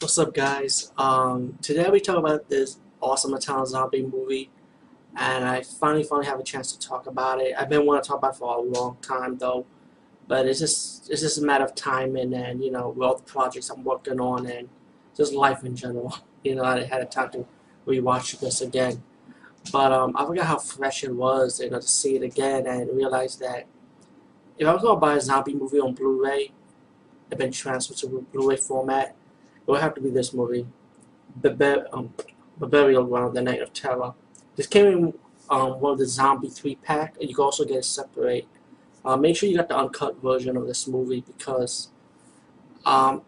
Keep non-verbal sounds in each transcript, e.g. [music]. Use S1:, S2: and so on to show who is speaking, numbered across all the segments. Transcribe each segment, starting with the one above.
S1: What's up, guys? Um, today we talk about this awesome Italian zombie movie, and I finally, finally have a chance to talk about it. I've been wanting to talk about it for a long time, though, but it's just it's just a matter of timing and you know, all the projects I'm working on and just life in general. [laughs] You know, I had a time to rewatch this again, but um, I forgot how fresh it was, you know, to see it again and realize that if I was gonna buy a zombie movie on Blu-ray, it had been transferred to Blu-ray format it will have to be this movie, the um, the Burial Ground, The Night of Terror. This came in um, one of the Zombie 3 pack, and you can also get it separate. Uh, make sure you got the uncut version of this movie because um,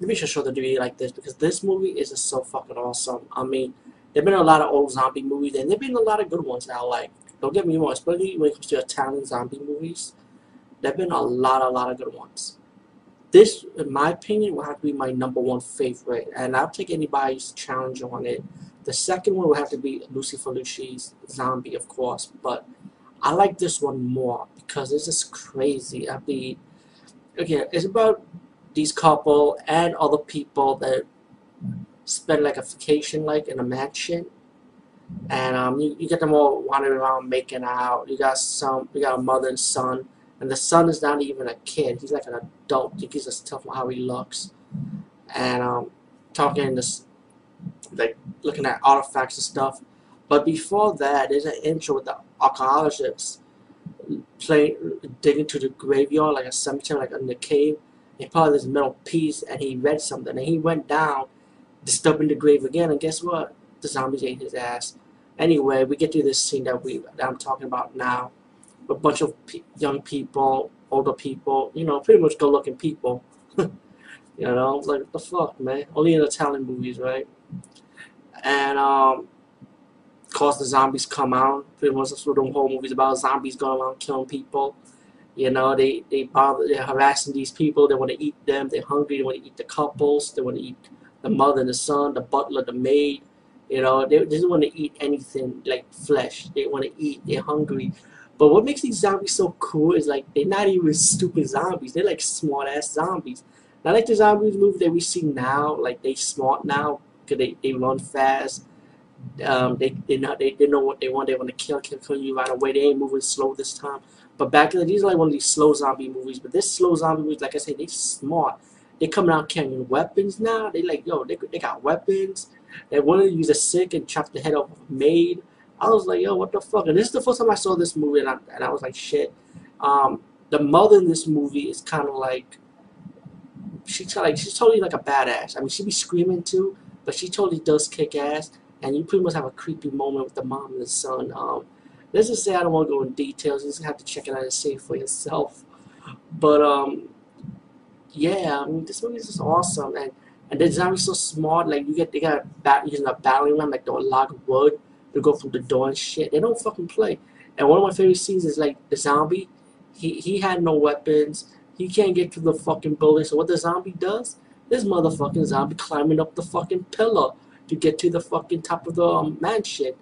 S1: let me just show the DVD like this because this movie is just so fucking awesome. I mean, there've been a lot of old zombie movies and there've been a lot of good ones now. Like, don't get me wrong, especially when it comes to Italian zombie movies, there've been a lot, a lot of good ones this, in my opinion, will have to be my number one favorite, and I'll take anybody's challenge on it. The second one will have to be Lucio Fulci's Zombie, of course, but I like this one more because it's just crazy. I mean, okay, it's about these couple and other people that spend like a vacation like in a mansion and um, you, you get them all wandering around making out you got some you got a mother and son and the son is not even a kid. He's like an adult. Can just tell from how he looks. And um, talking this, like looking at artifacts and stuff. But before that, there's an intro with the archaeologists playing, digging to the graveyard, like a cemetery, like in the cave. He pulled this metal piece and he read something. And he went down, disturbing the grave again. And guess what? The zombies ate his ass. Anyway, we get to this scene that we that I'm talking about now a bunch of pe young people, older people, you know, pretty much good-looking people. [laughs] you know, like what the fuck, man? Only in Italian movies, right? And um, of course, the zombies come out. Pretty much that's what the whole movie's about. Zombies going around killing people. You know, they they bother, they're harassing these people. They want to eat them. They're hungry. They want to eat the couples. They want to eat the mother and the son, the butler, the maid. You know, they, they don't want to eat anything like flesh. They want to eat. They're hungry. But what makes these zombies so cool is like they're not even stupid zombies. They're like smart ass zombies. Not like the zombies movie that we see now. Like they smart now because they, they run fast. Um, they they not they, they know what they want. They want to kill kill kill you right away. They ain't moving slow this time. But back then, these are like one of these slow zombie movies. But this slow zombie movies, like I said, they smart. They coming out carrying weapons now. They like yo, they they got weapons. They want to use a sick and chop the head off of a maid. I was like, yo, what the fuck? And this is the first time I saw this movie, and I, and I was like, shit. Um, the mother in this movie is kind of like, she's like, she's totally like a badass. I mean, she be screaming too, but she totally does kick ass. And you pretty much have a creepy moment with the mom and the son. Um, let's just say I don't want to go in details. You just have to check it out and see for yourself. But um, yeah, I mean, this movie is just awesome, and and the zombies so smart. Like you get they got bat using a battering ram, like the log of wood to go through the door and shit. They don't fucking play. And one of my favorite scenes is like the zombie. He he had no weapons. He can't get to the fucking building. So what the zombie does? This motherfucking zombie climbing up the fucking pillar to get to the fucking top of the um, mansion.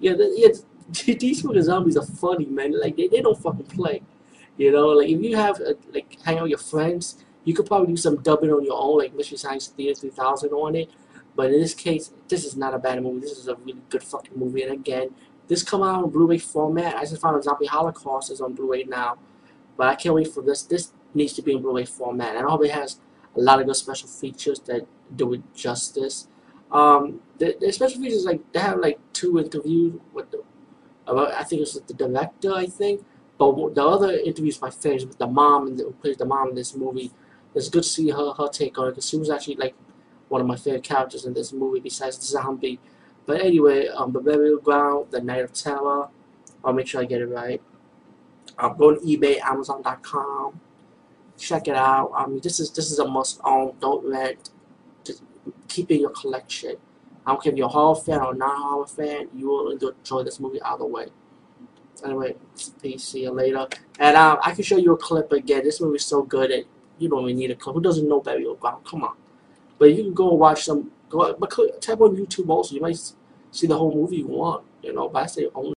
S1: Yeah, the, yeah. [laughs] These fucking zombies are funny, man. Like they, they don't fucking play. You know, like if you have uh, like hang out with your friends, you could probably do some dubbing on your own, like Mystery Science Theater 3000 on it. But in this case, this is not a bad movie. This is a really good fucking movie. And again, this come out on Blu-ray format. I just found Zombie Holocaust is on Blu-ray now. But I can't wait for this. This needs to be in Blu-ray format. And I hope it has a lot of good special features that do it justice. Um, the, the special features like they have like two interviews with the, about I think it's with the director, I think. But the other interviews my favorite with the mom and the, who plays the mom in this movie. It's good to see her her take on it because she was actually like one of my favorite characters in this movie besides the zombie. But anyway, um, the burial ground, the night of terror. I'll make sure I get it right. Um, go to eBay, Amazon.com. Check it out. I mean, this is this is a must own. Don't rent. Just keep in your collection. I don't care if you're a horror fan or not a horror fan. You will enjoy this movie either way. Anyway, peace. See you later. And um, I can show you a clip again. This movie is so good that you don't even need a clip. Who doesn't know Burial Ground? Come on. But you can go and watch some. Go, but type on YouTube also. You might see the whole movie you want. You know, but I say only.